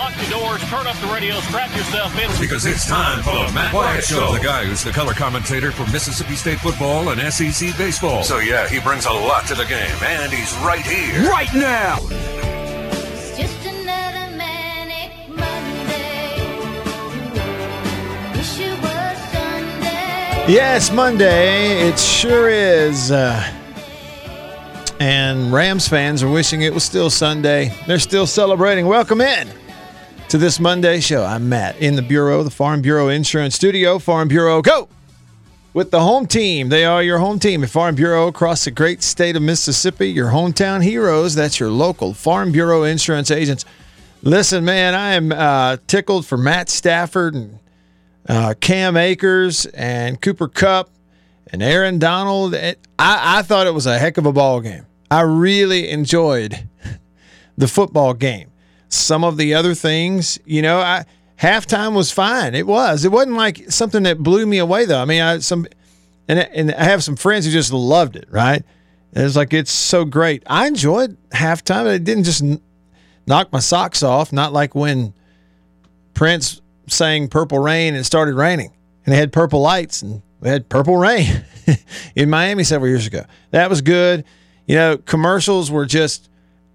Lock the doors, turn up the radio, strap yourself in. Because it's time for the Matt Wyatt Show. The guy who's the color commentator for Mississippi State football and SEC baseball. So, yeah, he brings a lot to the game, and he's right here. Right now! It's just another manic Monday. Wish it was Sunday. Yes, Monday. It sure is. Uh, and Rams fans are wishing it was still Sunday. They're still celebrating. Welcome in to this Monday show. I'm Matt in the Bureau, the Farm Bureau Insurance Studio. Farm Bureau, go! With the home team. They are your home team at Farm Bureau across the great state of Mississippi. Your hometown heroes. That's your local Farm Bureau insurance agents. Listen, man, I am uh, tickled for Matt Stafford and uh, Cam Akers and Cooper Kupp and Aaron Donald. I, I thought it was a heck of a ball game. I really enjoyed the football game. Some of the other things, you know, I halftime was fine. It was. It wasn't like something that blew me away though. I mean, I some and and I have some friends who just loved it. Right? It's like it's so great. I enjoyed halftime. It didn't just knock my socks off. Not like when Prince sang "Purple Rain" and it started raining, and they had purple lights and we had purple rain in Miami several years ago. That was good. You know, commercials were just,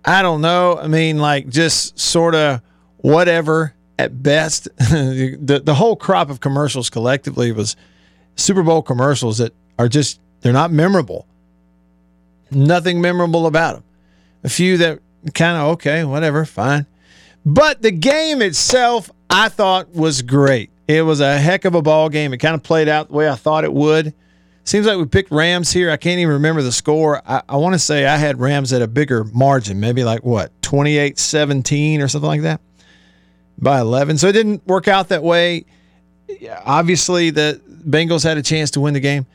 I don't know. I mean, like just sort of whatever at best. the the whole crop of commercials collectively was Super Bowl commercials that are just they're not memorable. Nothing memorable about them. A few that kind of okay, whatever, fine. But the game itself, I thought was great. It was a heck of a ball game. It kind of played out the way I thought it would. Seems like we picked Rams here. I can't even remember the score. I, I want to say I had Rams at a bigger margin, maybe like what, 28 17 or something like that by 11. So it didn't work out that way. Yeah, Obviously, the Bengals had a chance to win the game.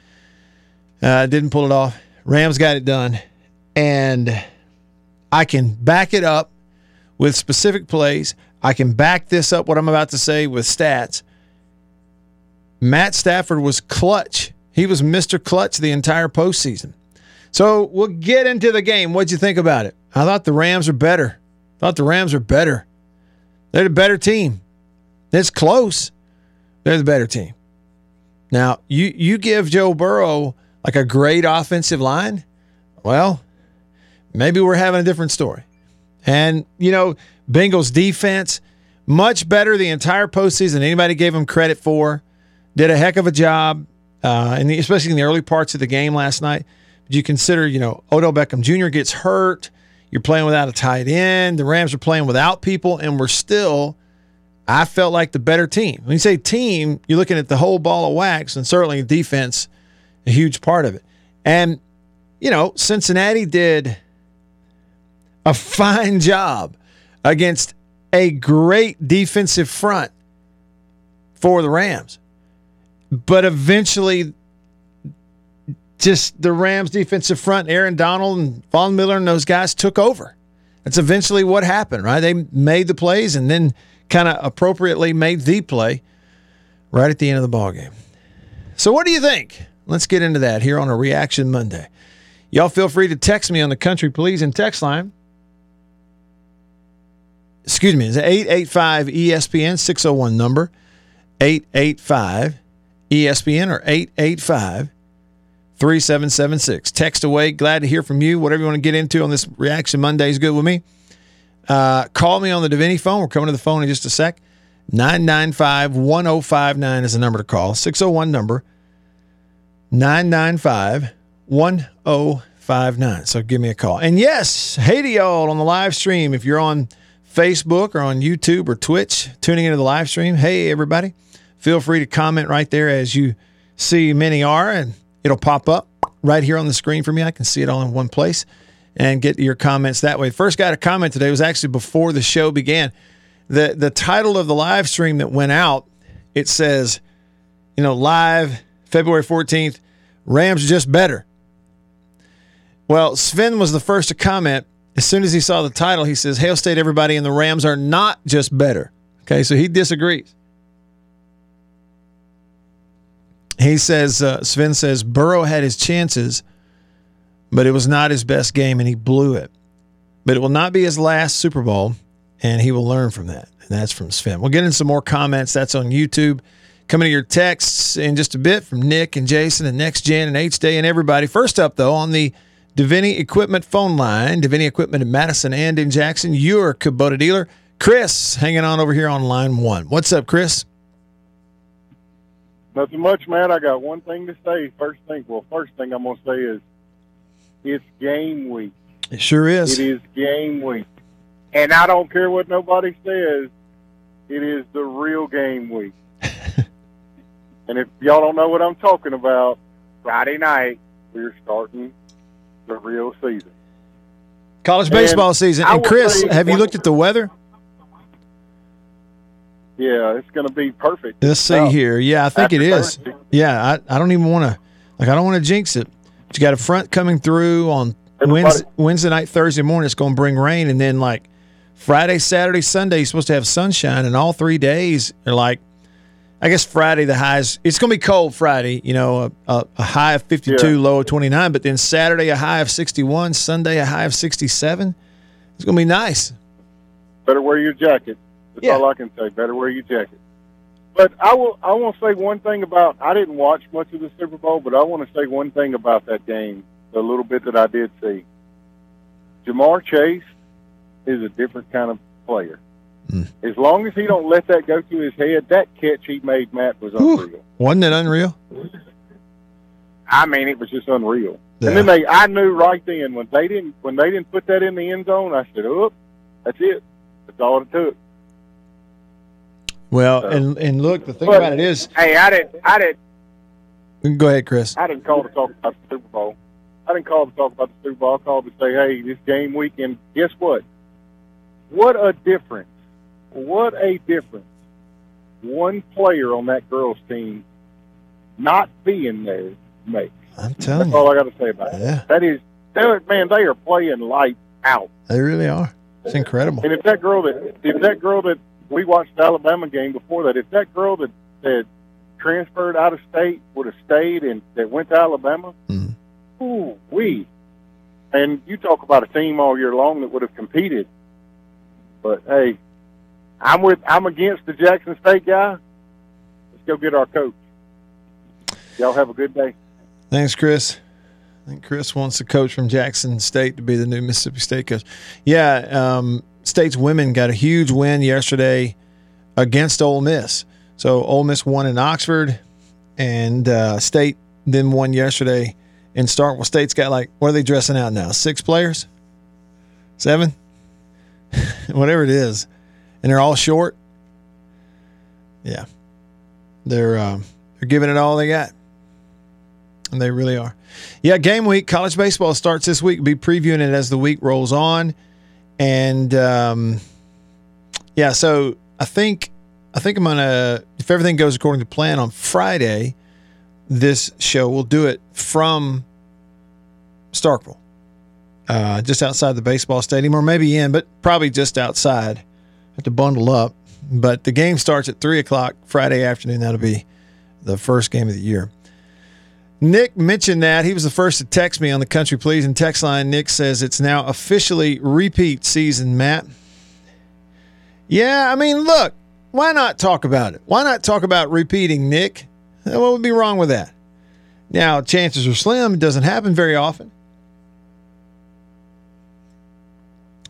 Uh, didn't pull it off. Rams got it done. And I can back it up with specific plays. I can back this up, what I'm about to say, with stats. Matt Stafford was clutch. He was Mr. Clutch the entire postseason. So we'll get into the game. What'd you think about it? I thought the Rams are better. thought the Rams are better. They're the better team. It's close. They're the better team. Now, you you give Joe Burrow like a great offensive line, well, maybe we're having a different story. And, you know, Bengals defense, much better the entire postseason anybody gave them credit for. Did a heck of a job, uh, the, especially in the early parts of the game last night. But you consider, you know, Odell Beckham Jr. gets hurt. You're playing without a tight end. The Rams are playing without people, and we're still, I felt like the better team. When you say team, you're looking at the whole ball of wax, and certainly defense, a huge part of it. And, you know, Cincinnati did a fine job against a great defensive front for the Rams. But eventually, just the Rams defensive front, Aaron Donald and Von Miller and those guys took over. That's eventually what happened, right? They made the plays and then kind of appropriately made the play right at the end of the ball game. So, what do you think? Let's get into that here on a Reaction Monday. Y'all feel free to text me on the Country Pleasin' text line. Excuse me, it's 885 ESPN 601 number 885 ESPN or 885 3776. Text away. Glad to hear from you. Whatever you want to get into on this Reaction Monday is good with me. Uh, call me on the Davini phone. We're coming to the phone in just a sec. 995 1059 is the number to call. 601 number 995 1059. So give me a call. And yes, hey to y'all on the live stream. If you're on Facebook or on YouTube or Twitch tuning into the live stream, hey everybody, feel free to comment right there as you see many are, and it'll pop up right here on the screen for me. I can see it all in one place and get your comments that way. First got a comment today was actually before the show began. The the title of the live stream that went out, it says, you know, live February 14th, Rams just better. Well, Sven was the first to comment. As soon as he saw the title, he says, Hail State, everybody, and the Rams are not just better. Okay, so he disagrees. He says, uh, Sven says, Burrow had his chances, but it was not his best game and he blew it. But it will not be his last Super Bowl, and he will learn from that. And that's from Sven. We'll get in some more comments. That's on YouTube. Coming to your texts in just a bit from Nick and Jason and Next Gen and H Day and everybody. First up, though, on the Davini Equipment phone line, Davini Equipment in Madison and in Jackson, your Kubota dealer. Chris hanging on over here on line one. What's up, Chris? Nothing much, man. I got one thing to say. First thing, well, first thing I'm going to say is it's game week. It sure is. It is game week. And I don't care what nobody says, it is the real game week. and if y'all don't know what I'm talking about, Friday night, we're starting the real season. College And baseball season. And Chris, have you looked at the weather? Yeah, it's going to be perfect. Let's see Oh, here. Yeah, I think it is. Thursday. Yeah, I, I don't even want to like I don't want to jinx it. But you got a front coming through on Everybody- Wednesday, Wednesday night, Thursday morning. It's going to bring rain, and then like Friday, Saturday, Sunday, you're supposed to have sunshine, and all three days are like. I guess Friday the highs. It's going to be cold Friday. You know, a, a, a high of 52, Yeah. low of 29. But then Saturday a high of 61, Sunday a high of 67. It's going to be nice. Better wear your jacket. That's Yeah. all I can say. Better wear your jacket. But I will. I want to say one thing about. I didn't watch much of the Super Bowl, but I want to say one thing about that game. The little bit that I did see. Ja'Marr Chase is a different kind of player. Hmm. As long as he don't let that go through his head, that catch he made, Matt, was unreal. Wasn't it unreal? I mean, it was just unreal. Yeah. And then they, I knew right then when they didn't when they didn't put that in the end zone, I said, "Oh, that's it. That's all it took." Well, So- and and look, the thing But- about it is, Hey, I didn't. I didn't. go ahead, Chris. I didn't call to talk about the Super Bowl. I didn't call to talk about the Super Bowl. I called to say, hey, this game weekend, guess what? What a difference. What a difference. One player on that girls' team not being there makes. I'm telling you. That's you, all I got to say about it. yeah, That is, they're- man, they are playing light out. they really are. It's incredible. And if that girl that, if that girl that we watched the Alabama game before that, if that girl that, that transferred out of state would have stayed and that went to Alabama, Mhm. ooh, we. And you talk about a team all year long that would have competed. But hey, I'm with, I'm against the Jackson State guy. Let's go get our coach. Y'all have a good day. Thanks, Chris. I think Chris wants the coach from Jackson State to be the new Mississippi State coach. Yeah, um, State's women got a huge win yesterday against Ole Miss. So Ole Miss won in Oxford, and uh, State then won yesterday in Starkville. State's got like what are they dressing out now? Six players, seven, whatever it is, and they're all short. Yeah, they're um, they're giving it all they got. And they really are. Yeah, game week. College baseball starts this week. Be previewing it as the week rolls on. And um, yeah, so I think I think I'm gonna if everything goes according to plan on Friday, this show will do it from Starkville. Uh, just outside the baseball stadium, or maybe in, but probably just outside. Have to bundle up. But the game starts at three o'clock Friday afternoon. That'll be the first game of the year. Nick mentioned that. He was the first to text me on the Country Pleasin' text line. Nick says it's now officially repeat season, Matt. Yeah, I mean, look, why not talk about it? Why not talk about repeating, Nick? What would be wrong with that? Now, chances are slim. It doesn't happen very often.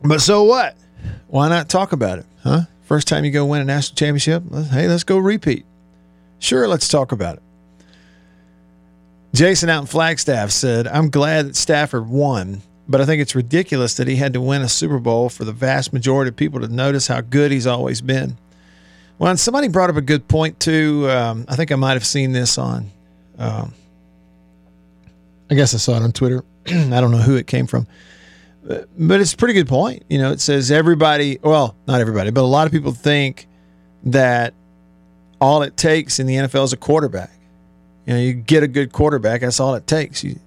But so what? Why not talk about it? Huh? First time you go win a national championship? Hey, let's go repeat. Sure, let's talk about it. Jason out in Flagstaff said, I'm glad that Stafford won, but I think it's ridiculous that he had to win a Super Bowl for the vast majority of people to notice how good he's always been. Well, and somebody brought up a good point too. Um, I think I might have seen this on, um, I guess I saw it on Twitter. I don't know who it came from, but, but it's a pretty good point. You know, it says everybody, well, not everybody, but a lot of people think that all it takes in the NFL is a quarterback. You know, you get a good quarterback. That's all it takes. You,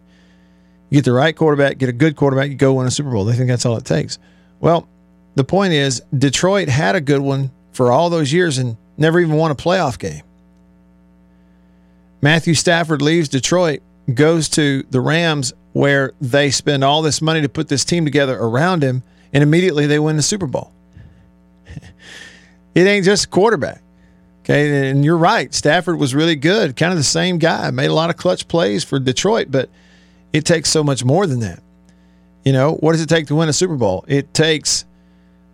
get the right quarterback, get a good quarterback, you go win a Super Bowl. They think that's all it takes. Well, the point is, Detroit had a good one for all those years and never even won a playoff game. Matthew Stafford leaves Detroit, goes to the Rams, where they spend all this money to put this team together around him, and immediately they win the Super Bowl. It ain't just quarterback. Okay, and you're right. Stafford was really good, kind of the same guy, made a lot of clutch plays for Detroit, but it takes so much more than that. You know, what does it take to win a Super Bowl? It takes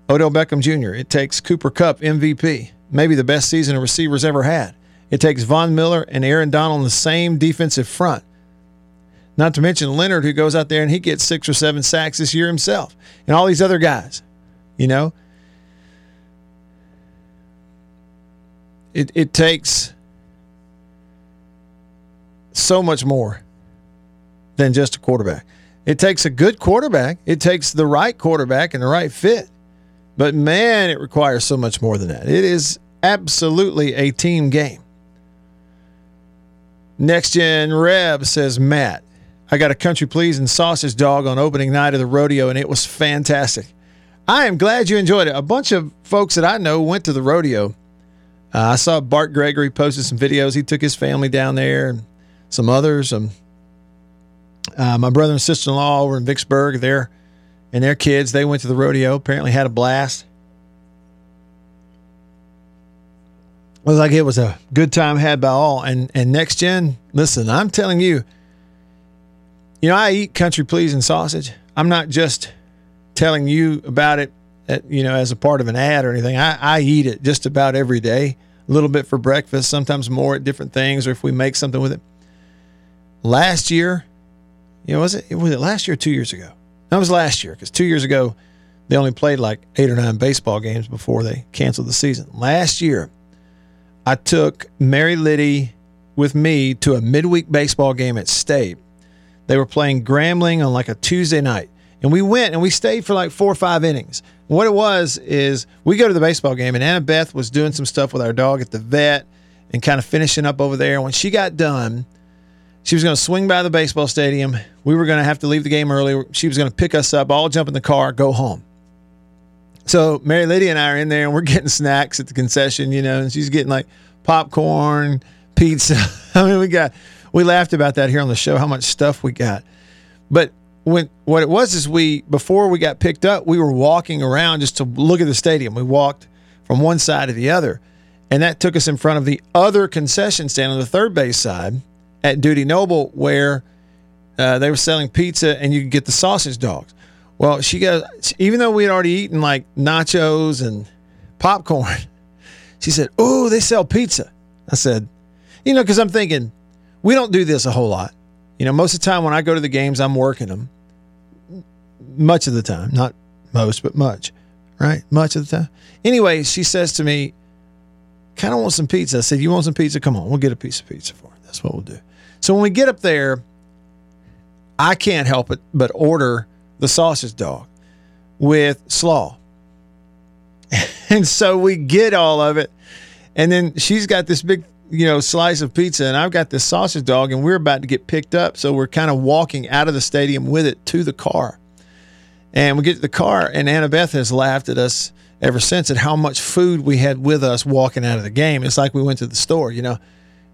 Odell Beckham Jr., it takes Cooper Kupp, MVP, maybe the best season a receiver's ever had. It takes Von Miller and Aaron Donald in the same defensive front. Not to mention Leonard, who goes out there and he gets six or seven sacks this year himself, and all these other guys. You know, it, it takes so much more than just a quarterback. It takes a good quarterback, it takes the right quarterback and the right fit. But man, it requires so much more than that. It is absolutely a team game. Next Gen Reb says, Matt, I got a country pleasin' sausage dog on opening night of the rodeo, and it was fantastic. I am glad you enjoyed it. A bunch of folks that I know went to the rodeo. Uh, I saw Bart Gregory posted some videos. He took his family down there, and some others. Um, uh, my brother and sister in law over in Vicksburg, there, and their kids, they went to the rodeo. Apparently, had a blast. It was like it was a good time had by all. And and next gen, listen, I'm telling you, you know, I eat country pleasing sausage. I'm not just telling you about it, Uh, you know, as a part of an ad or anything. I, I eat it just about every day, a little bit for breakfast, sometimes more at different things, or if we make something with it. Last year, you know, was it was it last year or two years ago? That was last year because two years ago they only played like eight or nine baseball games before they canceled the season. Last year, I took Mary Liddy with me to a midweek baseball game at State. They were playing Grambling on like a Tuesday night. And we went and we stayed for like four or five innings. what it was is we go to the baseball game and Annabeth was doing some stuff with our dog at the vet and kind of finishing up over there. And when she got done, she was going to swing by the baseball stadium. We were going to have to leave the game early. She was going to pick us up, all jump in the car, go home. So Mary Lydia and I are in there and we're getting snacks at the concession, you know, and she's getting like popcorn, pizza. I mean, we got we laughed about that here on the show how much stuff we got. But when what it was is we before we got picked up, we were walking around just to look at the stadium. We walked from one side to the other, and that took us in front of the other concession stand on the third base side at Dudy Noble, where uh, they were selling pizza and you could get the sausage dogs. Well, she goes, even though we had already eaten like nachos and popcorn, she said, Oh, they sell pizza. I said, You know, because I'm thinking, we don't do this a whole lot. You know, most of the time when I go to the games, I'm working them. Much of the time, not most, but much, right? Much of the time. Anyway, she says to me, kind of want some pizza. I said, You want some pizza? Come on, we'll get a piece of pizza for it. That's what we'll do. So when we get up there, I can't help it but order the sausage dog with slaw. and so we get all of it. And then she's got this big, you know, slice of pizza, and I've got this sausage dog, and we're about to get picked up. So we're kind of walking out of the stadium with it to the car. And we get to the car, and Annabeth has laughed at us ever since at how much food we had with us walking out of the game. It's like we went to the store, you know.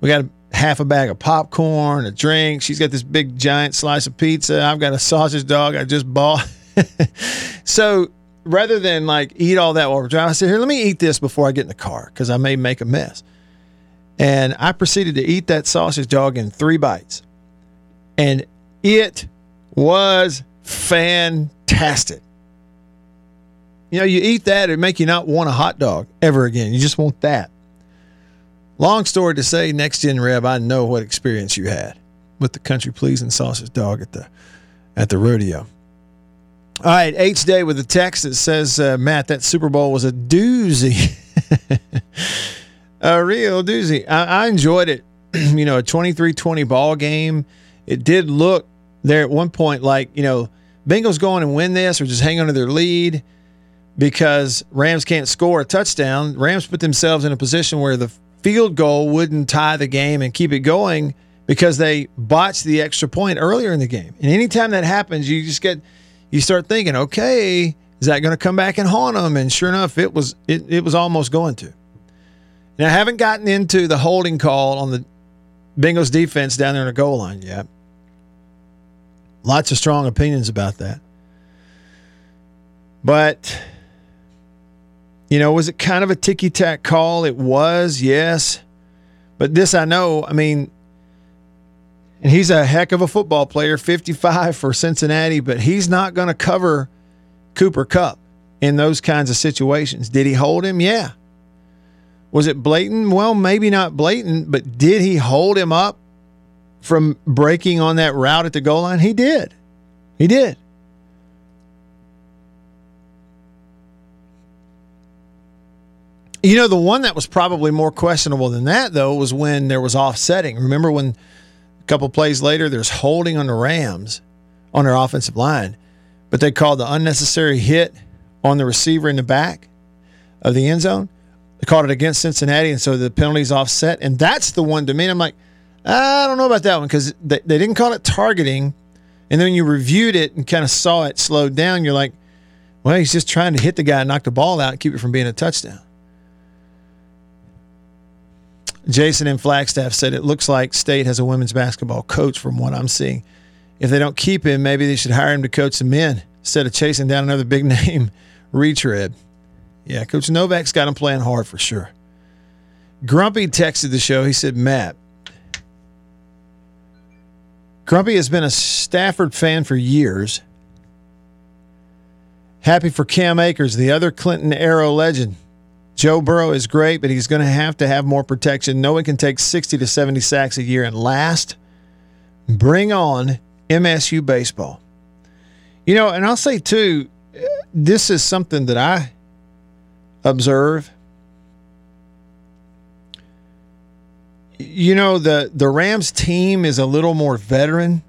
We got a half a bag of popcorn, a drink. She's got this big giant slice of pizza. I've got a sausage dog I just bought. so rather than like eat all that while we're driving, I said, Here, let me eat this before I get in the car because I may make a mess. And I proceeded to eat that sausage dog in three bites. And it was fantastic. You know, you eat that, it make you not want a hot dog ever again. You just want that. Long story to say, next gen Reb, I know what experience you had with the country pleasing sausage dog at the at the rodeo. All right, H Day with a text that says, uh, Matt, that Super Bowl was a doozy. a real doozy. I, I enjoyed it. you know, a 23 20 ball game. It did look there at one point like, you know, Bengals going and win this or just hang on to their lead because Rams can't score a touchdown. Rams put themselves in a position where the field goal wouldn't tie the game and keep it going because they botched the extra point earlier in the game. And anytime that happens, you just get you start thinking, okay, is that going to come back and haunt them? And sure enough, it was it, it was almost going to. Now I haven't gotten into the holding call on the Bengals defense down there in the goal line yet. Lots of strong opinions about that. But You know, was it kind of a ticky tack call? It was, yes. But this I know, I mean, and he's a heck of a football player, 55 for Cincinnati, but he's not going to cover Cooper Kupp in those kinds of situations. Did he hold him? Yeah. Was it blatant? Well, maybe not blatant, but did he hold him up from breaking on that route at the goal line? He did. He did. You know, the one that was probably more questionable than that, though, was when there was offsetting. Remember when a couple plays later there's holding on the Rams on their offensive line, but they called the unnecessary hit on the receiver in the back of the end zone? Called it against Cincinnati, and so the penalty's offset. And that's the one to me. I'm like, ah, I don't know about that one because they, they didn't call it targeting. And then you reviewed it and kind of saw it slowed down, you're like, well, he's just trying to hit the guy and knock the ball out and keep it from being a touchdown. Jason in Flagstaff said it looks like State has a women's basketball coach from what I'm seeing. If they don't keep him, maybe they should hire him to coach the men instead of chasing down another big name retread. Yeah, Coach Novak's got him playing hard for sure. Grumpy texted the show. He said, Matt, Grumpy has been a Stafford fan for years. Happy for Cam Akers, the other Clinton Arrow legend. Joe Burrow is great, but he's going to have to have more protection. No one can take 60 to 70 sacks a year and last. Bring on MSU baseball. You know, and I'll say too, this is something that I observe. You know, the the Rams team is a little more veteran.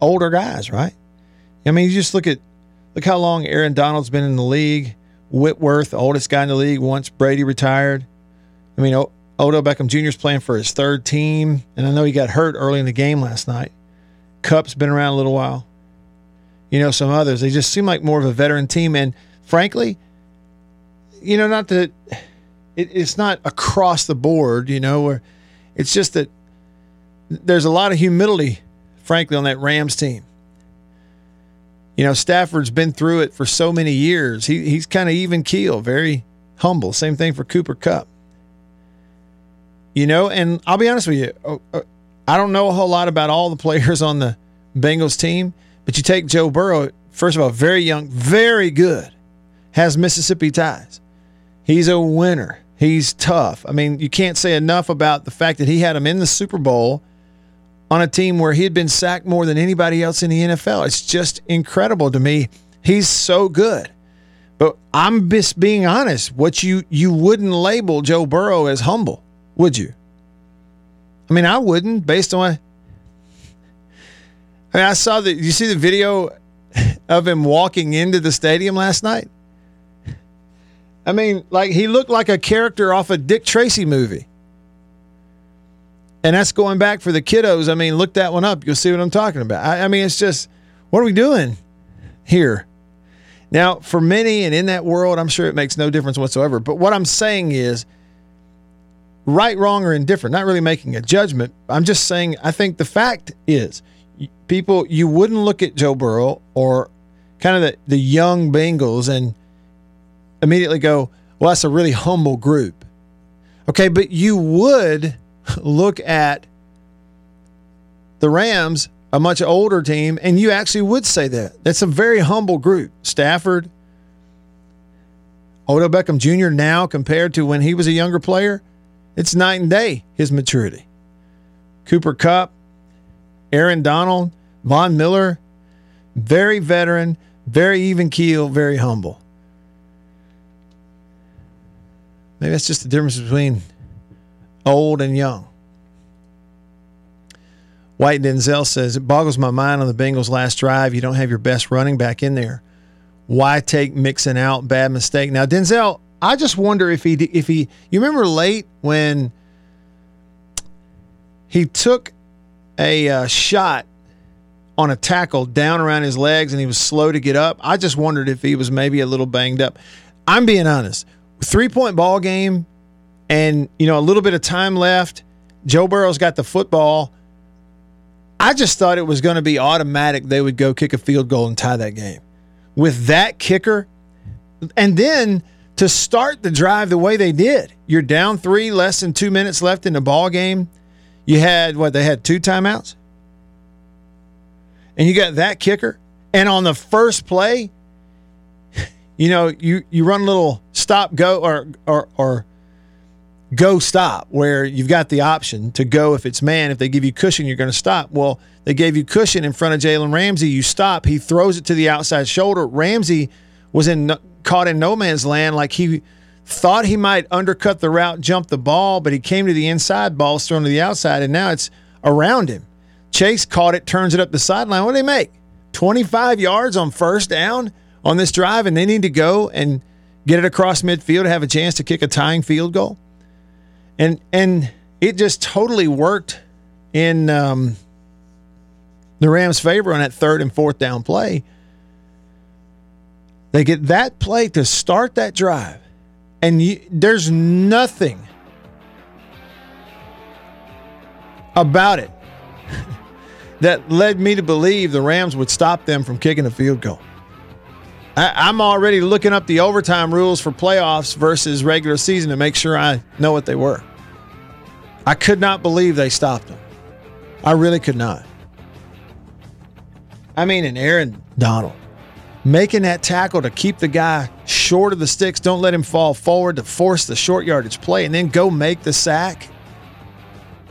Older guys, right? I mean, you just look at look how long Aaron Donald's been in the league. Whitworth, oldest guy in the league, once Brady retired. I mean, Odo Beckham Jr. is playing for his third team, and I know he got hurt early in the game last night. Kupp's been around a little while. You know, some others. They just seem like more of a veteran team. And frankly, you know, not that it, it's not across the board, you know, where it's just that there's a lot of humility, frankly, on that Rams team. You know, Stafford's been through it for so many years. He, he's kind of even keel, very humble. Same thing for Cooper Kupp. You know, and I'll be honest with you, oh, uh, I don't know a whole lot about all the players on the Bengals team, but you take Joe Burrow, first of all, very young, very good, has Mississippi ties. He's a winner. He's tough. I mean, you can't say enough about the fact that he had him in the Super Bowl on a team where he had been sacked more than anybody else in the NFL. It's just incredible to me. He's so good. But I'm just being honest. What you you wouldn't label Joe Burrow as humble, would you? I mean, I wouldn't, based on. I mean, I saw the. You see the video of him walking into the stadium last night. I mean, like he looked like a character off a Dick Tracy movie. And that's going back for the kiddos. I mean, look that one up. You'll see what I'm talking about. I, I mean, it's just, what are we doing here? Now, for many and in that world, I'm sure it makes no difference whatsoever. But what I'm saying is, right, wrong, or indifferent, not really making a judgment. I'm just saying, I think the fact is, people, you wouldn't look at Joe Burrow or kind of the, the young Bengals and immediately go, well, that's a really humble group. Okay, but you would look at the Rams, a much older team, and you actually would say that. That's a very humble group. Stafford, Odell Beckham Jr. now compared to when he was a younger player, it's night and day, his maturity. Cooper Kupp, Aaron Donald, Von Miller, very veteran, very even keel, very humble. Maybe that's just the difference between old and young. White Denzel says, It boggles my mind on the Bengals' last drive. You don't have your best running back in there. Why take Mixon out? Bad mistake. Now, Denzel, I just wonder if he, if he, you remember late when he took a uh, shot on a tackle down around his legs and he was slow to get up. I just wondered if he was maybe a little banged up. I'm being honest. Three point ball game, and you know a little bit of time left. Joe Burrow's got the football. I just thought it was going to be automatic. They would go kick a field goal and tie that game. With that kicker, and then to start the drive the way they did. You're down three, less than two minutes left in the ball game. You had what they had two timeouts, and you got that kicker. And on the first play, you know you you run a little stop go or or or go stop where you've got the option to go if it's man. If they give you cushion, you're going to stop. Well, they gave you cushion in front of Jalen Ramsey. You stop. He throws it to the outside shoulder. Ramsey was in caught in no man's land, like he thought he might undercut the route, jump the ball, but he came to the inside. Ball's thrown to the outside, and now it's around him. Chase caught it, turns it up the sideline. What do they make? 25 yards on first down on this drive, and they need to go and get it across midfield to have a chance to kick a tying field goal and and it just totally worked in um, the Rams' favor on that third and fourth down play. They get that play to start that drive, and you, there's nothing about it that led me to believe the Rams would stop them from kicking a field goal. I, am already looking up the overtime rules for playoffs versus regular season to make sure I know what they were. I could not believe they stopped them. I really could not. I mean, and Aaron Donald making that tackle to keep the guy short of the sticks, don't let him fall forward to force the short yardage play, and then go make the sack.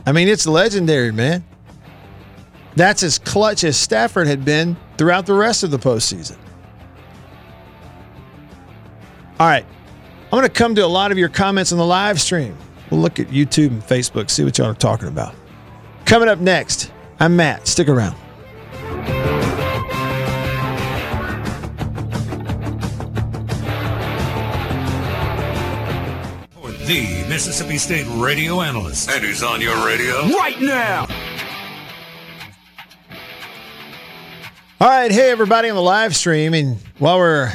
I mean, it's legendary, man. That's as clutch as Stafford had been throughout the rest of the postseason. All right. I'm going to come to a lot of your comments on the live stream. We'll look at YouTube and Facebook, see what y'all are talking about. Coming up next, I'm Matt. Stick around. For the Mississippi State radio analyst. And he's on your radio right now. All right. Hey, everybody on the live stream. And while we're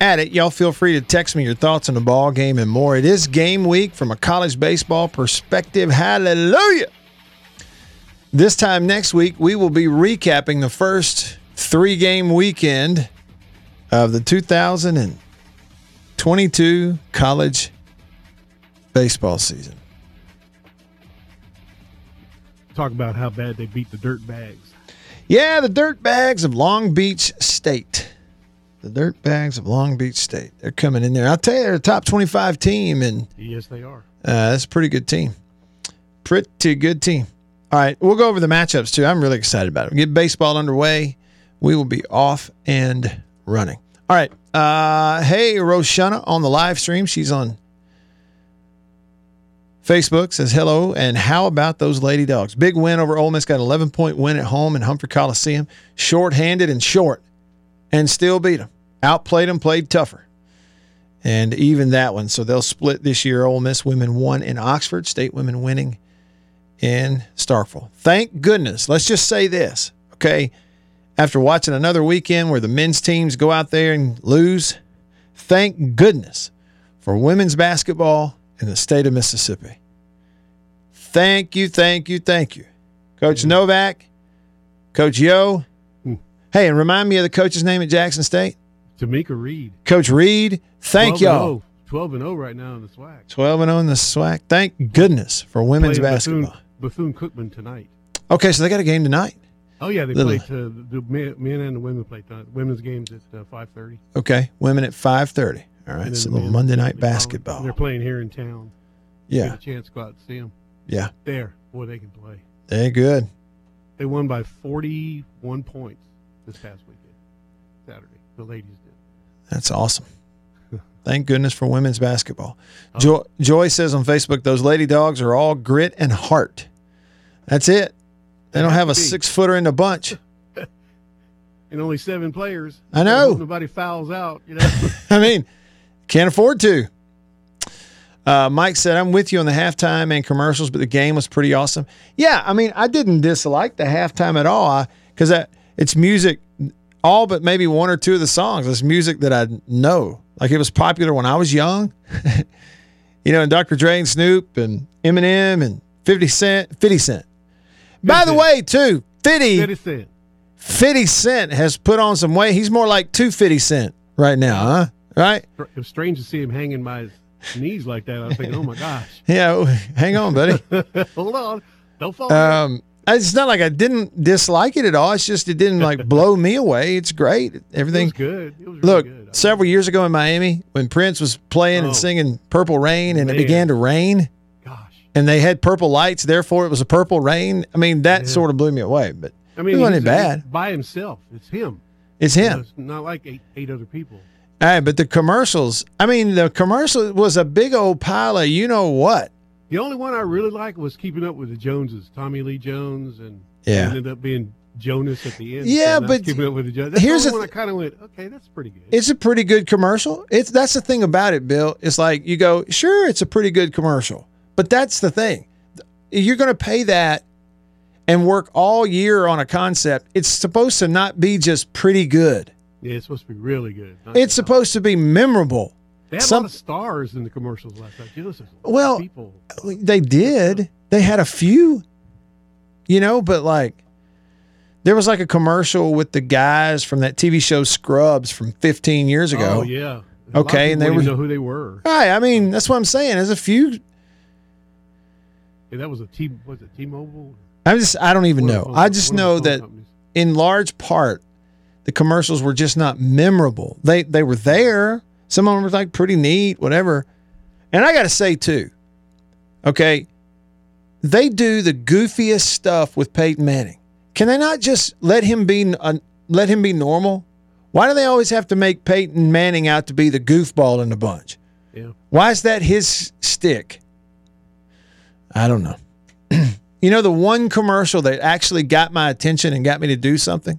at it, y'all feel free to text me your thoughts on the ball game and more. It is game week from a college baseball perspective. Hallelujah. This time next week, we will be recapping the first three game weekend of the 2022 college baseball season. Talk about how bad they beat the dirt bags. Yeah, the dirt bags of Long Beach State the Dirt Bags of Long Beach State. They're coming in there. I'll tell you, they're a top 25 team, and yes, they are. Uh, that's a pretty good team. Pretty good team. All right, we'll go over the matchups too. I'm really excited about it. We get baseball underway. We will be off and running. All right. Uh, hey, Roshana on the live stream. She's on Facebook. Says hello. And how about those Lady Dogs? Big win over Ole Miss. Got an 11 point win at home in Humphrey Coliseum. Short handed and short and still beat them. Outplayed them, played tougher. And even that one. So they'll split this year. Ole Miss women won in Oxford, state women winning in Starkville. Thank goodness. Let's just say this, okay? After watching another weekend where the men's teams go out there and lose, thank goodness for women's basketball in the state of Mississippi. Thank you, thank you, thank you. Coach Novak, Coach Yo, hmm. Hey, and remind me of the coach's name at Jackson State. Tomekia Reed. Coach Reed, thank 12 y'all. And 12 and 0 right now in the SWAC. 12 and 0 in the SWAC. Thank goodness for women's Playing basketball. Bethune Cookman tonight. Okay, so they got a game tonight. Oh yeah, they Little- play to the men men and the women play tonight. Women's games at uh, five thirty. Okay, women at 5:30. All right, so a little Monday night basketball. They're playing here in town. Yeah, Get a chance to go out and see them. yeah, There, boy, they can play. they're good. They won by forty one points this past weekend, Saturday. The ladies did. That's awesome. Thank goodness for women's basketball. Joy, Joy says on Facebook, those lady dogs are all grit and heart. That's it. They don't have a six footer in the bunch. And only seven players. I know. Nobody fouls out. You know. I mean, can't afford to. Uh, Mike said, I'm with you on the halftime and commercials, but the game was pretty awesome. Yeah, I mean, I didn't dislike the halftime at all because it's music, all but maybe one or two of the songs. It's music that I know. Like it was popular when I was young. you know, and Dr. Dre and Snoop and Eminem and 50 Cent. 50 Cent. By the Cent. way, too, 50, Fifty cent. 50 Cent has put on some weight. He's more like 250 Cent right now, huh? right? It was strange to see him hanging by his knees like that. I was thinking, oh my gosh, Yeah, hang on, buddy. hold on, don't fall. Um, it's not like I didn't dislike it at all. It's just it didn't like blow me away. It's great. Everything. good. It was Look, really good. several years ago in Miami, when Prince was playing Oh. and singing "Purple Rain" and it began to rain, gosh, and they had purple lights, therefore it was a purple rain. I mean, that Yeah. sort of blew me away. But I mean, it wasn't bad. by himself. It's him. it's him. It's not like eight eight other people. All right, but the commercials. I mean, the commercial was a big old pile of you know what. The only one I really liked was Keeping Up with the Joneses, Tommy Lee Jones, and Yeah. ended up being Jonas at the end. Yeah, So but Keeping Up with the Joneses. That's here's the one I kind of went, okay, that's pretty good. It's a pretty good commercial. It's that's the thing about it, Bill. It's like you go, sure, it's a pretty good commercial, but that's the thing. You're going to pay that and work all year on a concept. It's supposed to not be just pretty good. yeah, it's supposed to be really good. It's supposed to be memorable. They had some- a lot of stars in the commercials last night. Listen, Well, people. They did. They had a few, you know, but like there was like a commercial with the guys from that TV show Scrubs from 15 years ago. Oh yeah. A Okay, and they were- know who they were. Right. I mean, that's what I'm saying. There's a few. Yeah, that was a T. Was it T-Mobile? I'm just. I don't even know. phone- I just one of the know that companies. in large part, the commercials were just not memorable. They they were there. Some of them were like pretty neat, whatever. And I got to say too, okay, they do the goofiest stuff with Peyton Manning. Can they not just let him be uh, let him be normal? Why do they always have to make Peyton Manning out to be the goofball in the bunch? Yeah. Why is that his stick? I don't know. you know, the one commercial that actually got my attention and got me to do something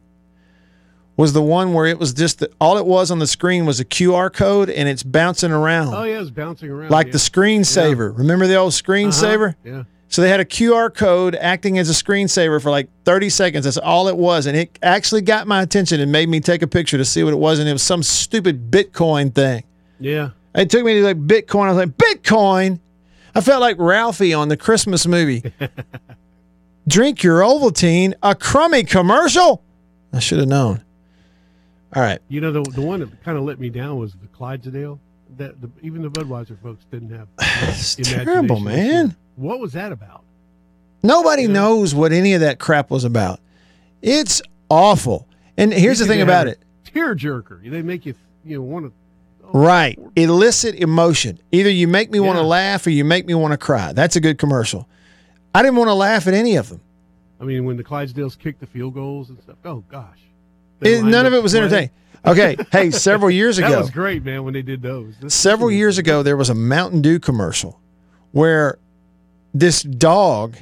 was the one where it was just the, all it was on the screen was a QR code and it's bouncing around Oh yeah, it was bouncing around like yeah. the screensaver. Remember the old screensaver? Uh-huh. Yeah. So they had a QR code acting as a screensaver for like 30 seconds. That's all it was. And it actually got my attention and made me take a picture to see what it was. And it was some stupid Bitcoin thing. Yeah. It took me to like Bitcoin. I was like, Bitcoin? I felt like Ralphie on the Christmas movie. Drink your Ovaltine, a crummy commercial? I should have known. All right. You know, the the one that kind of let me down was the Clydesdale. That the, even the Budweiser folks didn't have. It's terrible, man. What was that about? Nobody Yeah. knows what any of that crap was about. It's awful. And here's the thing about it. a Tear jerker. They make you, you know, want to. Oh, right. elicit emotion. Either you make me want to laugh or you make me want to cry. That's a good commercial. I didn't want to laugh at any of them. I mean, when the Clydesdales kicked the field goals and stuff. Oh gosh. It- none of it was entertaining. Okay. Hey, several years ago. That was great, man. When they did those. This- several years ago, there was a Mountain Dew commercial where this dog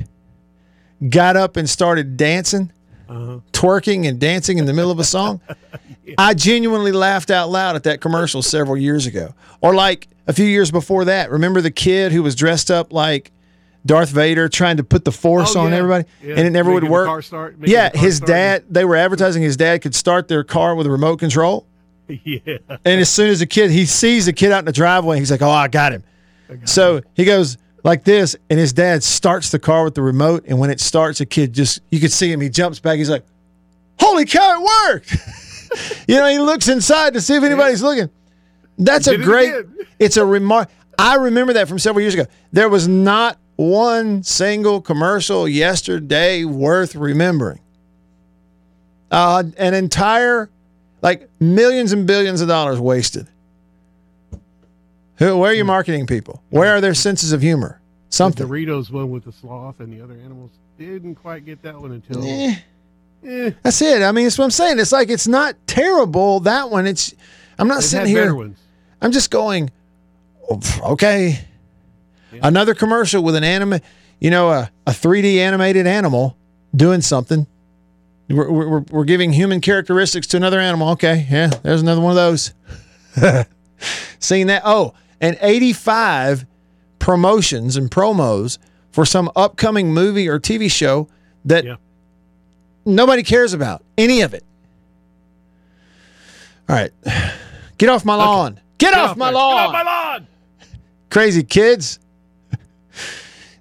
got up and started dancing, Uh-huh. twerking and dancing in the middle of a song. I genuinely laughed out loud at that commercial several years ago. Or like a few years before that, remember the kid who was dressed up like Darth Vader trying to put the force Oh, on yeah. everybody Yeah. and it never would Making the work? start- yeah, his start. dad, they were advertising his dad could start their car with a remote control. yeah. And as soon as the kid, he sees the kid out in the driveway, he's like, "Oh, I got him." so he goes like this, and his dad starts the car with the remote. And when it starts, the kid just you could see him. He jumps back. He's like, "Holy cow, it worked!" you know, he looks inside to see if anybody's looking. That's a did it great—it's a remark. I remember that from several years ago. There was not one single commercial yesterday worth remembering. Uh, an entire, like millions and billions of dollars wasted. Who, where are your marketing people? Where are their senses of humor? Something. The Doritos one with the sloth and the other animals didn't quite get that one until. Eh, Eh, that's it. I mean, that's what I'm saying. It's like it's not terrible. That one. It's. I'm not they've sitting here. I'm just going, "Oh, Another commercial with an anime, you know, a, a 3D animated animal doing something. We're, we're, we're giving human characteristics to another animal. Okay. Yeah. There's another one of those. Seeing that. Oh, and 85 promotions and promos for some upcoming movie or TV show that Yeah. nobody cares about. Any of it. All right. Get off my lawn. Get, off, my there. lawn. Get off my lawn. Crazy kids.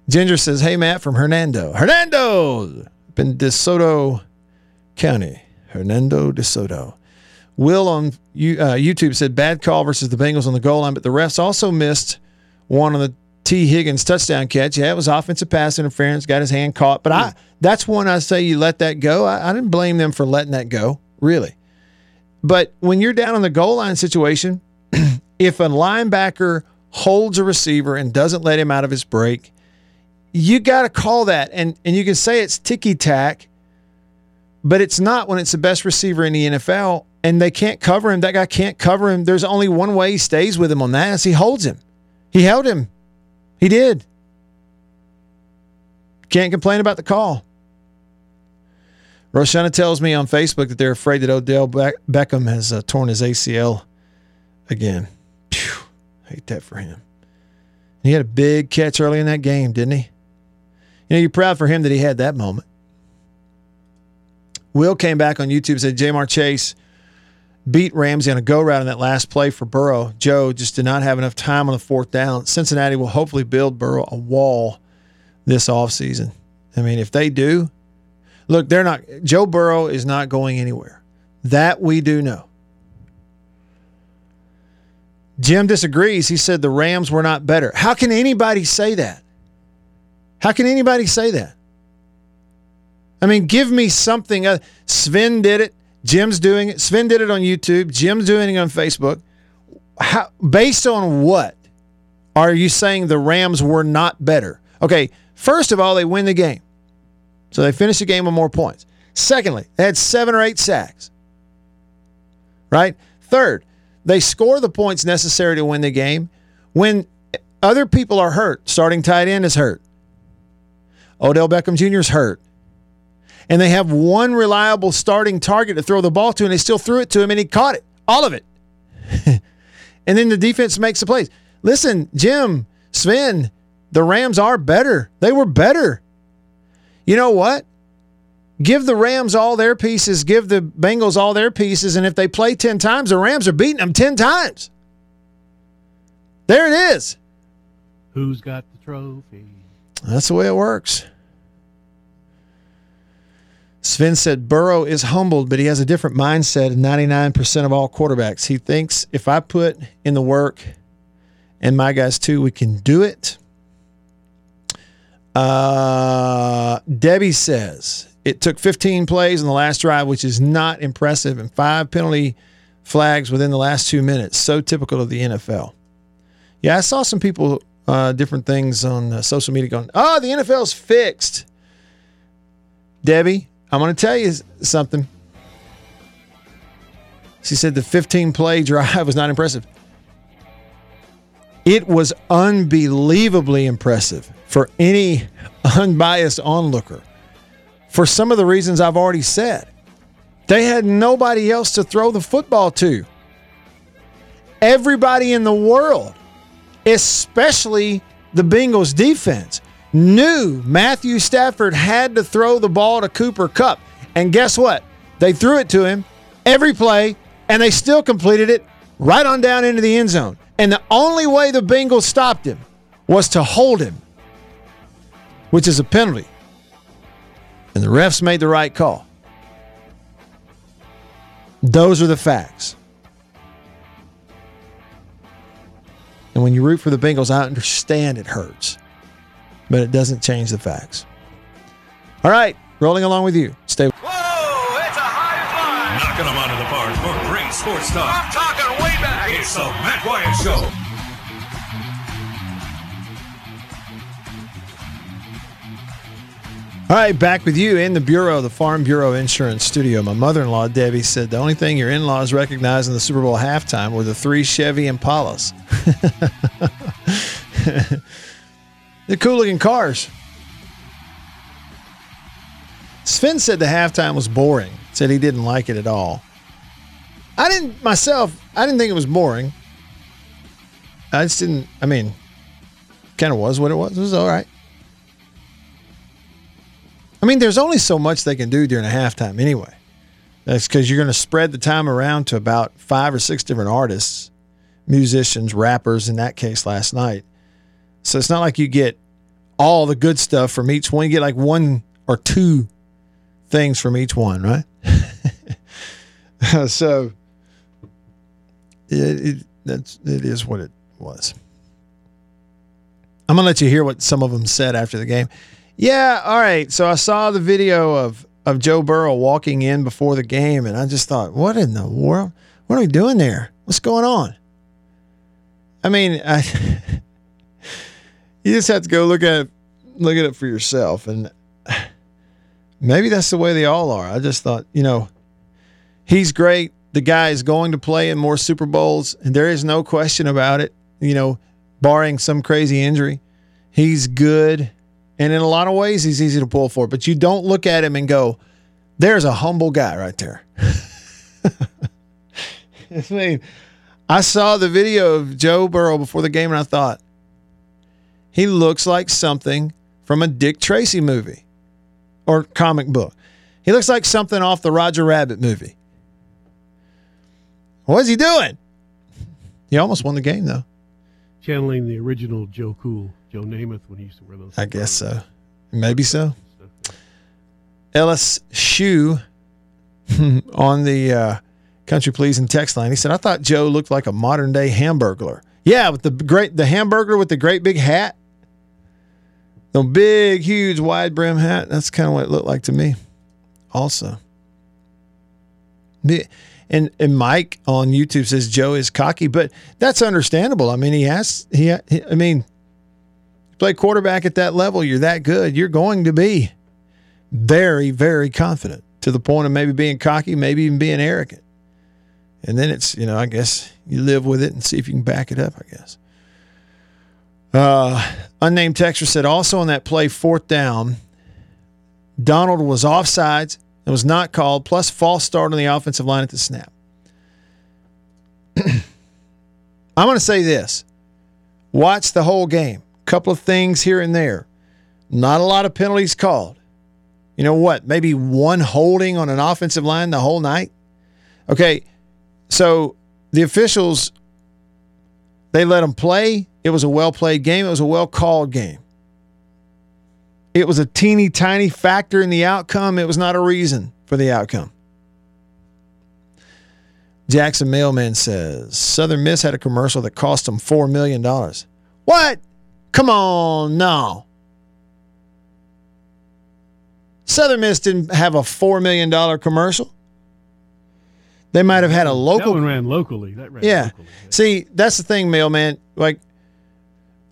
Ginger says, Hey, Matt from Hernando. Hernando! Up in DeSoto County. Hernando DeSoto. Will on you, uh, YouTube said bad call versus the Bengals on the goal line, but the refs also missed one on the T. Higgins touchdown catch. Yeah, it was offensive pass interference, got his hand caught. But I that's one I say you let that go. I, I didn't blame them for letting that go, really. But when you're down on the goal line situation, if a linebacker holds a receiver and doesn't let him out of his break, you got to call that. And and you can say it's ticky tack, but it's not when it's the best receiver in the NFL and they can't cover him. That guy can't cover him. There's only one way he stays with him on that is he holds him. He held him. He did. Can't complain about the call. Roshana tells me on Facebook that they're afraid that Odell Beckham has uh, torn his ACL again. Phew, hate that for him. He had a big catch early in that game, didn't he? You know, you're proud for him that he had that moment. Will came back on YouTube and said Ja'Marr Chase beat Ramsey on a go route in that last play for Burrow. Joe just did not have enough time on the fourth down. Cincinnati will hopefully build Burrow a wall this offseason. I mean, if they do, look, they're not, Joe Burrow is not going anywhere. That we do know. Jim disagrees. He said the Rams were not better. How can anybody say that? How can anybody say that? I mean, give me something. Uh, Sven did it. Jim's doing it. Sven did it on YouTube. Jim's doing it on Facebook. How, based on what are you saying the Rams were not better? Okay, first of all, they win the game. So they finish the game with more points. Secondly, they had seven or eight sacks. Right? Third, they score the points necessary to win the game when other people are hurt. Starting tight end is hurt. Odell Beckham Jr. is hurt and they have one reliable starting target to throw the ball to, and they still threw it to him, and he caught it, all of it. and then the defense makes the plays. Listen, Jim, Sven, the Rams are better. They were better. You know what? Give the Rams all their pieces, give the Bengals all their pieces, and if they play 10 times, the Rams are beating them 10 times. There it is. Who's got the trophy? That's the way it works. Sven said Burrow is humbled, but he has a different mindset than 99% of all quarterbacks. He thinks if I put in the work and my guys too, we can do it. Uh, Debbie says it took 15 plays in the last drive, which is not impressive, and five penalty flags within the last two minutes. So typical of the NFL. Yeah, I saw some people, uh, different things on uh, social media going, oh, the NFL's fixed. Debbie, I'm going to tell you something. She said the 15 play drive was not impressive. It was unbelievably impressive for any unbiased onlooker for some of the reasons I've already said. They had nobody else to throw the football to. Everybody in the world, especially the Bengals defense, knew Matthew Stafford had to throw the ball to Cooper Kupp. And guess what? They threw it to him every play, and they still completed it right on down into the end zone. And the only way the Bengals stopped him was to hold him, which is a penalty. And the refs made the right call. Those are the facts. And when you root for the Bengals, I understand it hurts but it doesn't change the facts. All right, rolling along with you. Stay. Whoa, it's a high fly. Knocking them out of the park for great sports talk. I'm talking way back. It's the Matt Wyatt Show. All right, back with you in the Bureau, the Farm Bureau Insurance Studio. My mother in law, Debbie, said the only thing your in laws recognized in the Super Bowl halftime were the three Chevy Impalas. They're cool looking cars. Sven said the halftime was boring. Said he didn't like it at all. I didn't myself. I didn't think it was boring. I just didn't. I mean, kind of was what it was. It was all right. I mean, there's only so much they can do during a halftime anyway. That's because you're going to spread the time around to about five or six different artists, musicians, rappers. In that case, last night. So it's not like you get all the good stuff from each one. You get like one or two things from each one, right? so it, it that's it is what it was. I'm gonna let you hear what some of them said after the game. Yeah, all right. So I saw the video of of Joe Burrow walking in before the game, and I just thought, what in the world? What are we doing there? What's going on? I mean, I, you just have to go look at it, look at it for yourself, and maybe that's the way they all are. I just thought, you know, he's great. The guy is going to play in more Super Bowls, and there is no question about it. You know, barring some crazy injury, he's good, and in a lot of ways, he's easy to pull for. But you don't look at him and go, "There's a humble guy right there." I mean, I saw the video of Joe Burrow before the game, and I thought he looks like something from a Dick Tracy movie or comic book. He looks like something off the Roger Rabbit movie. What's he doing? He almost won the game, though. Channeling the original Joe Cool, Joe Namath, when he used to wear those. I guess so. Maybe so. Ellis Shoe on the uh, country pleasin' text line. He said, "I thought Joe looked like a modern day hamburglar. Yeah, with the great the hamburger with the great big hat, the big, huge, wide brim hat. That's kind of what it looked like to me. Also, and and Mike on YouTube says Joe is cocky, but that's understandable. I mean, he has he. I mean, play quarterback at that level, you're that good. You're going to be very, very confident to the point of maybe being cocky, maybe even being arrogant. And then it's, you know, I guess you live with it and see if you can back it up, I guess. Uh, unnamed texter said also on that play, fourth down, Donald was offsides and was not called, plus false start on the offensive line at the snap. I'm going to say this watch the whole game. Couple of things here and there. Not a lot of penalties called. You know what? Maybe one holding on an offensive line the whole night. Okay, so the officials they let them play. It was a well played game. It was a well called game. It was a teeny tiny factor in the outcome. It was not a reason for the outcome. Jackson Mailman says Southern Miss had a commercial that cost them $4 million. What? Come on, no. Southern Miss didn't have a $4 million commercial. They might have had a local That one ran locally. That ran yeah. locally. See, that's the thing, mailman. Like,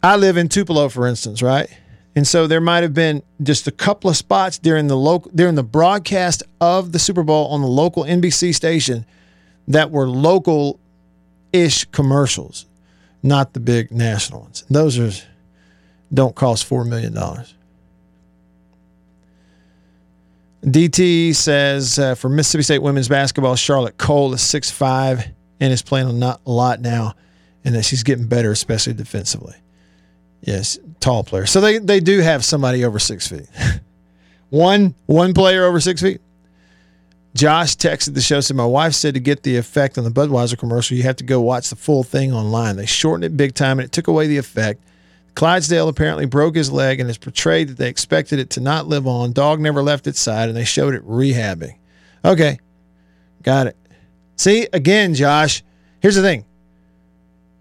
I live in Tupelo, for instance, right? And so there might have been just a couple of spots during the local during the broadcast of the Super Bowl on the local NBC station that were local ish commercials, not the big national ones. Those are don't cost four million dollars. DT says uh, for Mississippi State women's basketball, Charlotte Kohl is six five and is playing a not a lot now, and that she's getting better, especially defensively. Yes, tall player. So they they do have somebody over six feet. one one player over six feet. Josh texted the show said my wife said to get the effect on the Budweiser commercial, you have to go watch the full thing online. They shortened it big time and it took away the effect. Clydesdale apparently broke his leg and is portrayed that they expected it to not live on. Dog never left its side and they showed it rehabbing. Okay. Got it. See, again, Josh, here's the thing.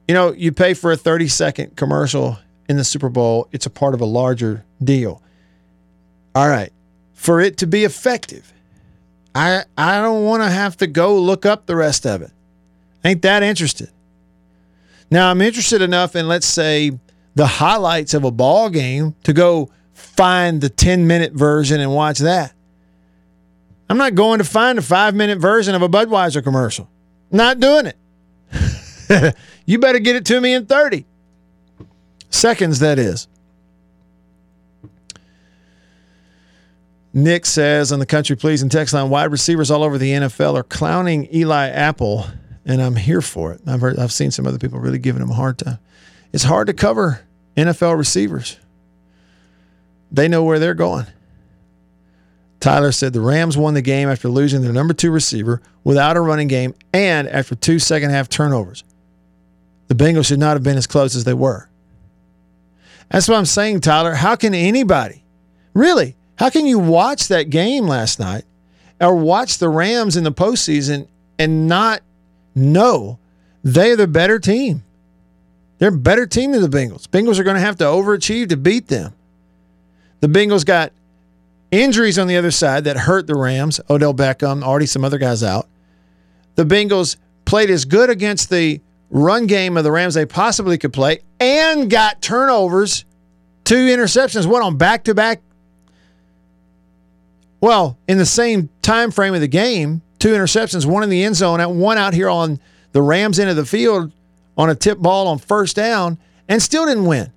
You know, you pay for a 30 second commercial in the Super Bowl, it's a part of a larger deal. All right. For it to be effective, I I don't want to have to go look up the rest of it. Ain't that interested. Now I'm interested enough in let's say the highlights of a ball game to go find the 10 minute version and watch that. I'm not going to find a five minute version of a Budweiser commercial. Not doing it. you better get it to me in 30 seconds, that is. Nick says on the country pleasin' text line, wide receivers all over the NFL are clowning Eli Apple, and I'm here for it. I've heard, I've seen some other people really giving him a hard time. It's hard to cover NFL receivers. They know where they're going. Tyler said the Rams won the game after losing their number two receiver without a running game and after two second half turnovers. The Bengals should not have been as close as they were. That's what I'm saying, Tyler. How can anybody, really, how can you watch that game last night or watch the Rams in the postseason and not know They're the better team. They're a better team than the Bengals. Bengals are going to have to overachieve to beat them. The Bengals got injuries on the other side that hurt the Rams. Odell Beckham, already some other guys out. The Bengals played as good against the run game of the Rams they possibly could play and got turnovers, two interceptions, one on back to back. Well, in the same time frame of the game, two interceptions, one in the end zone, and one out here on the Rams end of the field on a tip ball on first down, and still didn't win.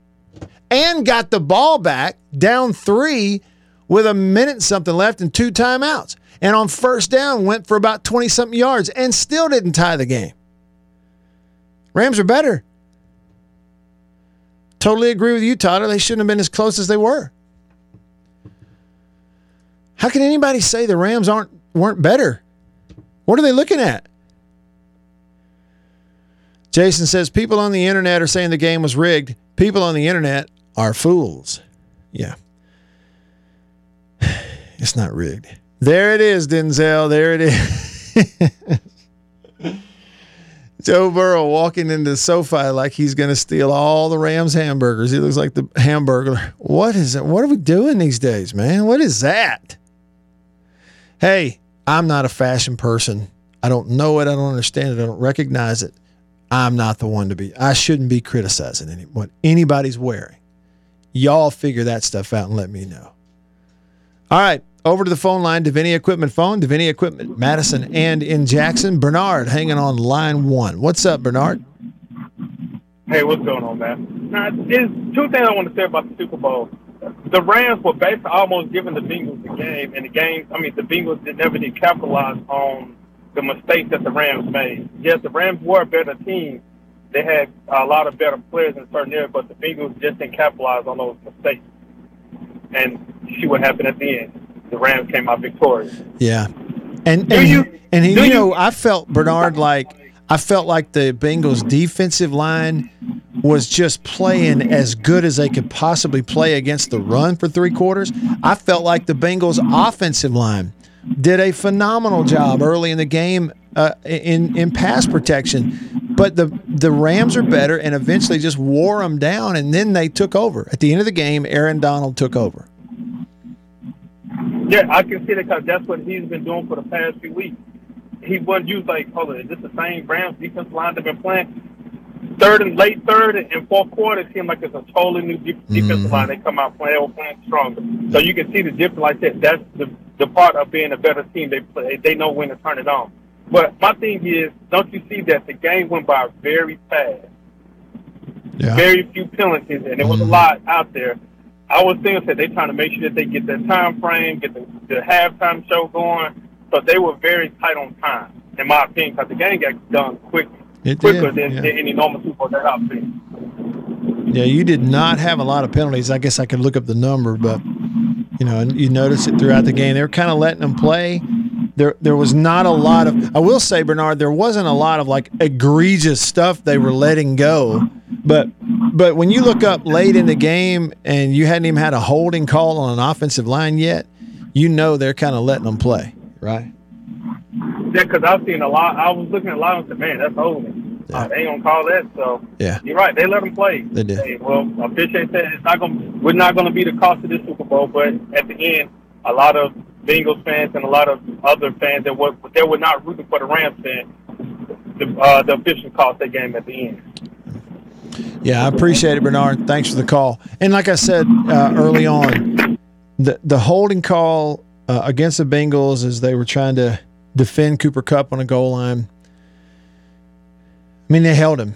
And got the ball back down three with a minute something left and two timeouts. And on first down, went for about 20 something yards and still didn't tie the game. Rams are better. Totally agree with you, Todd. They shouldn't have been as close as they were. How can anybody say the Rams aren't weren't better? What are they looking at? Jason says people on the internet are saying the game was rigged. People on the internet are fools. Yeah. It's not rigged. There it is, Denzel. There it is. Joe Burrow walking into SoFi like he's going to steal all the Rams hamburgers. He looks like the hamburger. What is it? What are we doing these days, man? What is that? Hey, I'm not a fashion person. I don't know it. I don't understand it. I don't recognize it. I'm not the one to be. I shouldn't be criticizing any, what anybody's wearing. Y'all figure that stuff out and let me know. All right, over to the phone line, Davini Equipment phone, Davini Equipment, Madison and in Jackson. Bernard hanging on line one. What's up, Bernard? Hey, what's going on, man? Now, there's two things I want to say about the Super Bowl. The Rams were basically almost giving the Bengals the game, and the game, I mean, the Bengals did never did capitalize on the mistakes that the Rams made. Yes, the Rams were a better team. They had a lot of better players in certain areas, but the Bengals just didn't capitalize on those mistakes. And see what happened at the end. The Rams came out victorious. Yeah. And Do and, you- and you you- know, I felt Bernard like I felt like the Bengals defensive line was just playing as good as they could possibly play against the run for three quarters. I felt like the Bengals offensive line did a phenomenal job early in the game uh, in in pass protection. But the the Rams are better and eventually just wore them down and then they took over. At the end of the game, Aaron Donald took over. Yeah, I can see that because that's what he's been doing for the past few weeks. He wasn't used like, hold on, is this the same Rams defensive line they've been playing? Third and late third and fourth quarter, it seemed like it's a totally new de- mm-hmm. defensive line. They come out playing, playing stronger. So you can see the difference like that. That's the the part of being a better team. They play, they know when to turn it on. But my thing is, don't you see that the game went by very fast? Yeah. very few penalties, and there was a mm-hmm. lot out there. I was thinking that they're trying to make sure that they get their time frame, get the, the halftime show going. So they were very tight on time, in my opinion, because the game got done quickly, It quicker did, than, yeah. than any normal Super Bowl that I've seen. Yeah, you did not have a lot of penalties. I guess I could look up the number, but you know, and you notice it throughout the game. They were kind of letting them play. There, there was not a lot of. I will say, Bernard, there wasn't a lot of like egregious stuff they were letting go. But, but when you look up late in the game and you hadn't even had a holding call on an offensive line yet, you know they're kind of letting them play, right? Yeah, because I've seen a lot. I was looking at a lot and said, man, that's holding. Uh, they ain't gonna call that. So Yeah. you're right. They let them play. They did. Hey, well, I appreciate that. It's not gonna. We're not gonna be the cost of this Super Bowl, but at the end, a lot of Bengals fans and a lot of other fans that were they were not rooting for the Rams fan. The uh, the official cost that game at the end. Yeah, I appreciate it, Bernard. Thanks for the call. And like I said uh, early on, the the holding call uh, against the Bengals as they were trying to defend Cooper Kupp on a goal line. I mean, they held him.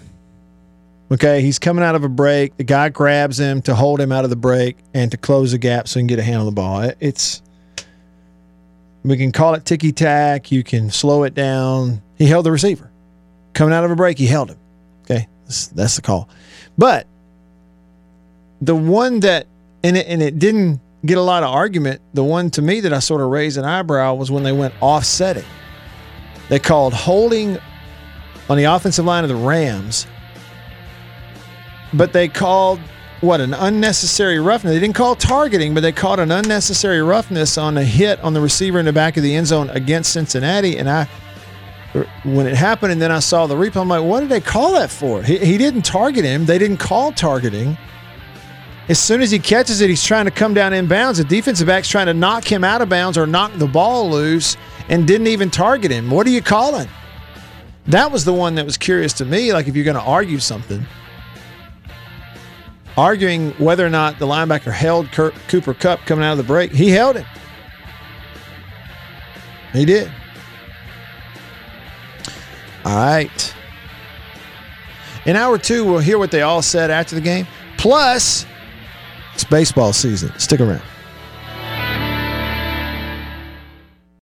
Okay, he's coming out of a break. The guy grabs him to hold him out of the break and to close the gap so he can get a hand on the ball. It's we can call it ticky tack. You can slow it down. He held the receiver coming out of a break. He held him. Okay, that's, that's the call. But the one that and it, and it didn't get a lot of argument. The one to me that I sort of raised an eyebrow was when they went offsetting. They called holding on the offensive line of the Rams, but they called what an unnecessary roughness. They didn't call targeting, but they called an unnecessary roughness on a hit on the receiver in the back of the end zone against Cincinnati. And I when it happened, and then I saw the replay. I'm like, what did they call that for? He, he didn't target him. They didn't call targeting. As soon as he catches it, he's trying to come down in bounds. The defensive back's trying to knock him out of bounds or knock the ball loose and didn't even target him. What are you calling? That was the one that was curious to me. Like, if you're going to argue something, arguing whether or not the linebacker held Cooper Kupp coming out of the break, he held him. He did. All right. In hour two, we'll hear what they all said after the game. Plus, it's baseball season. Stick around.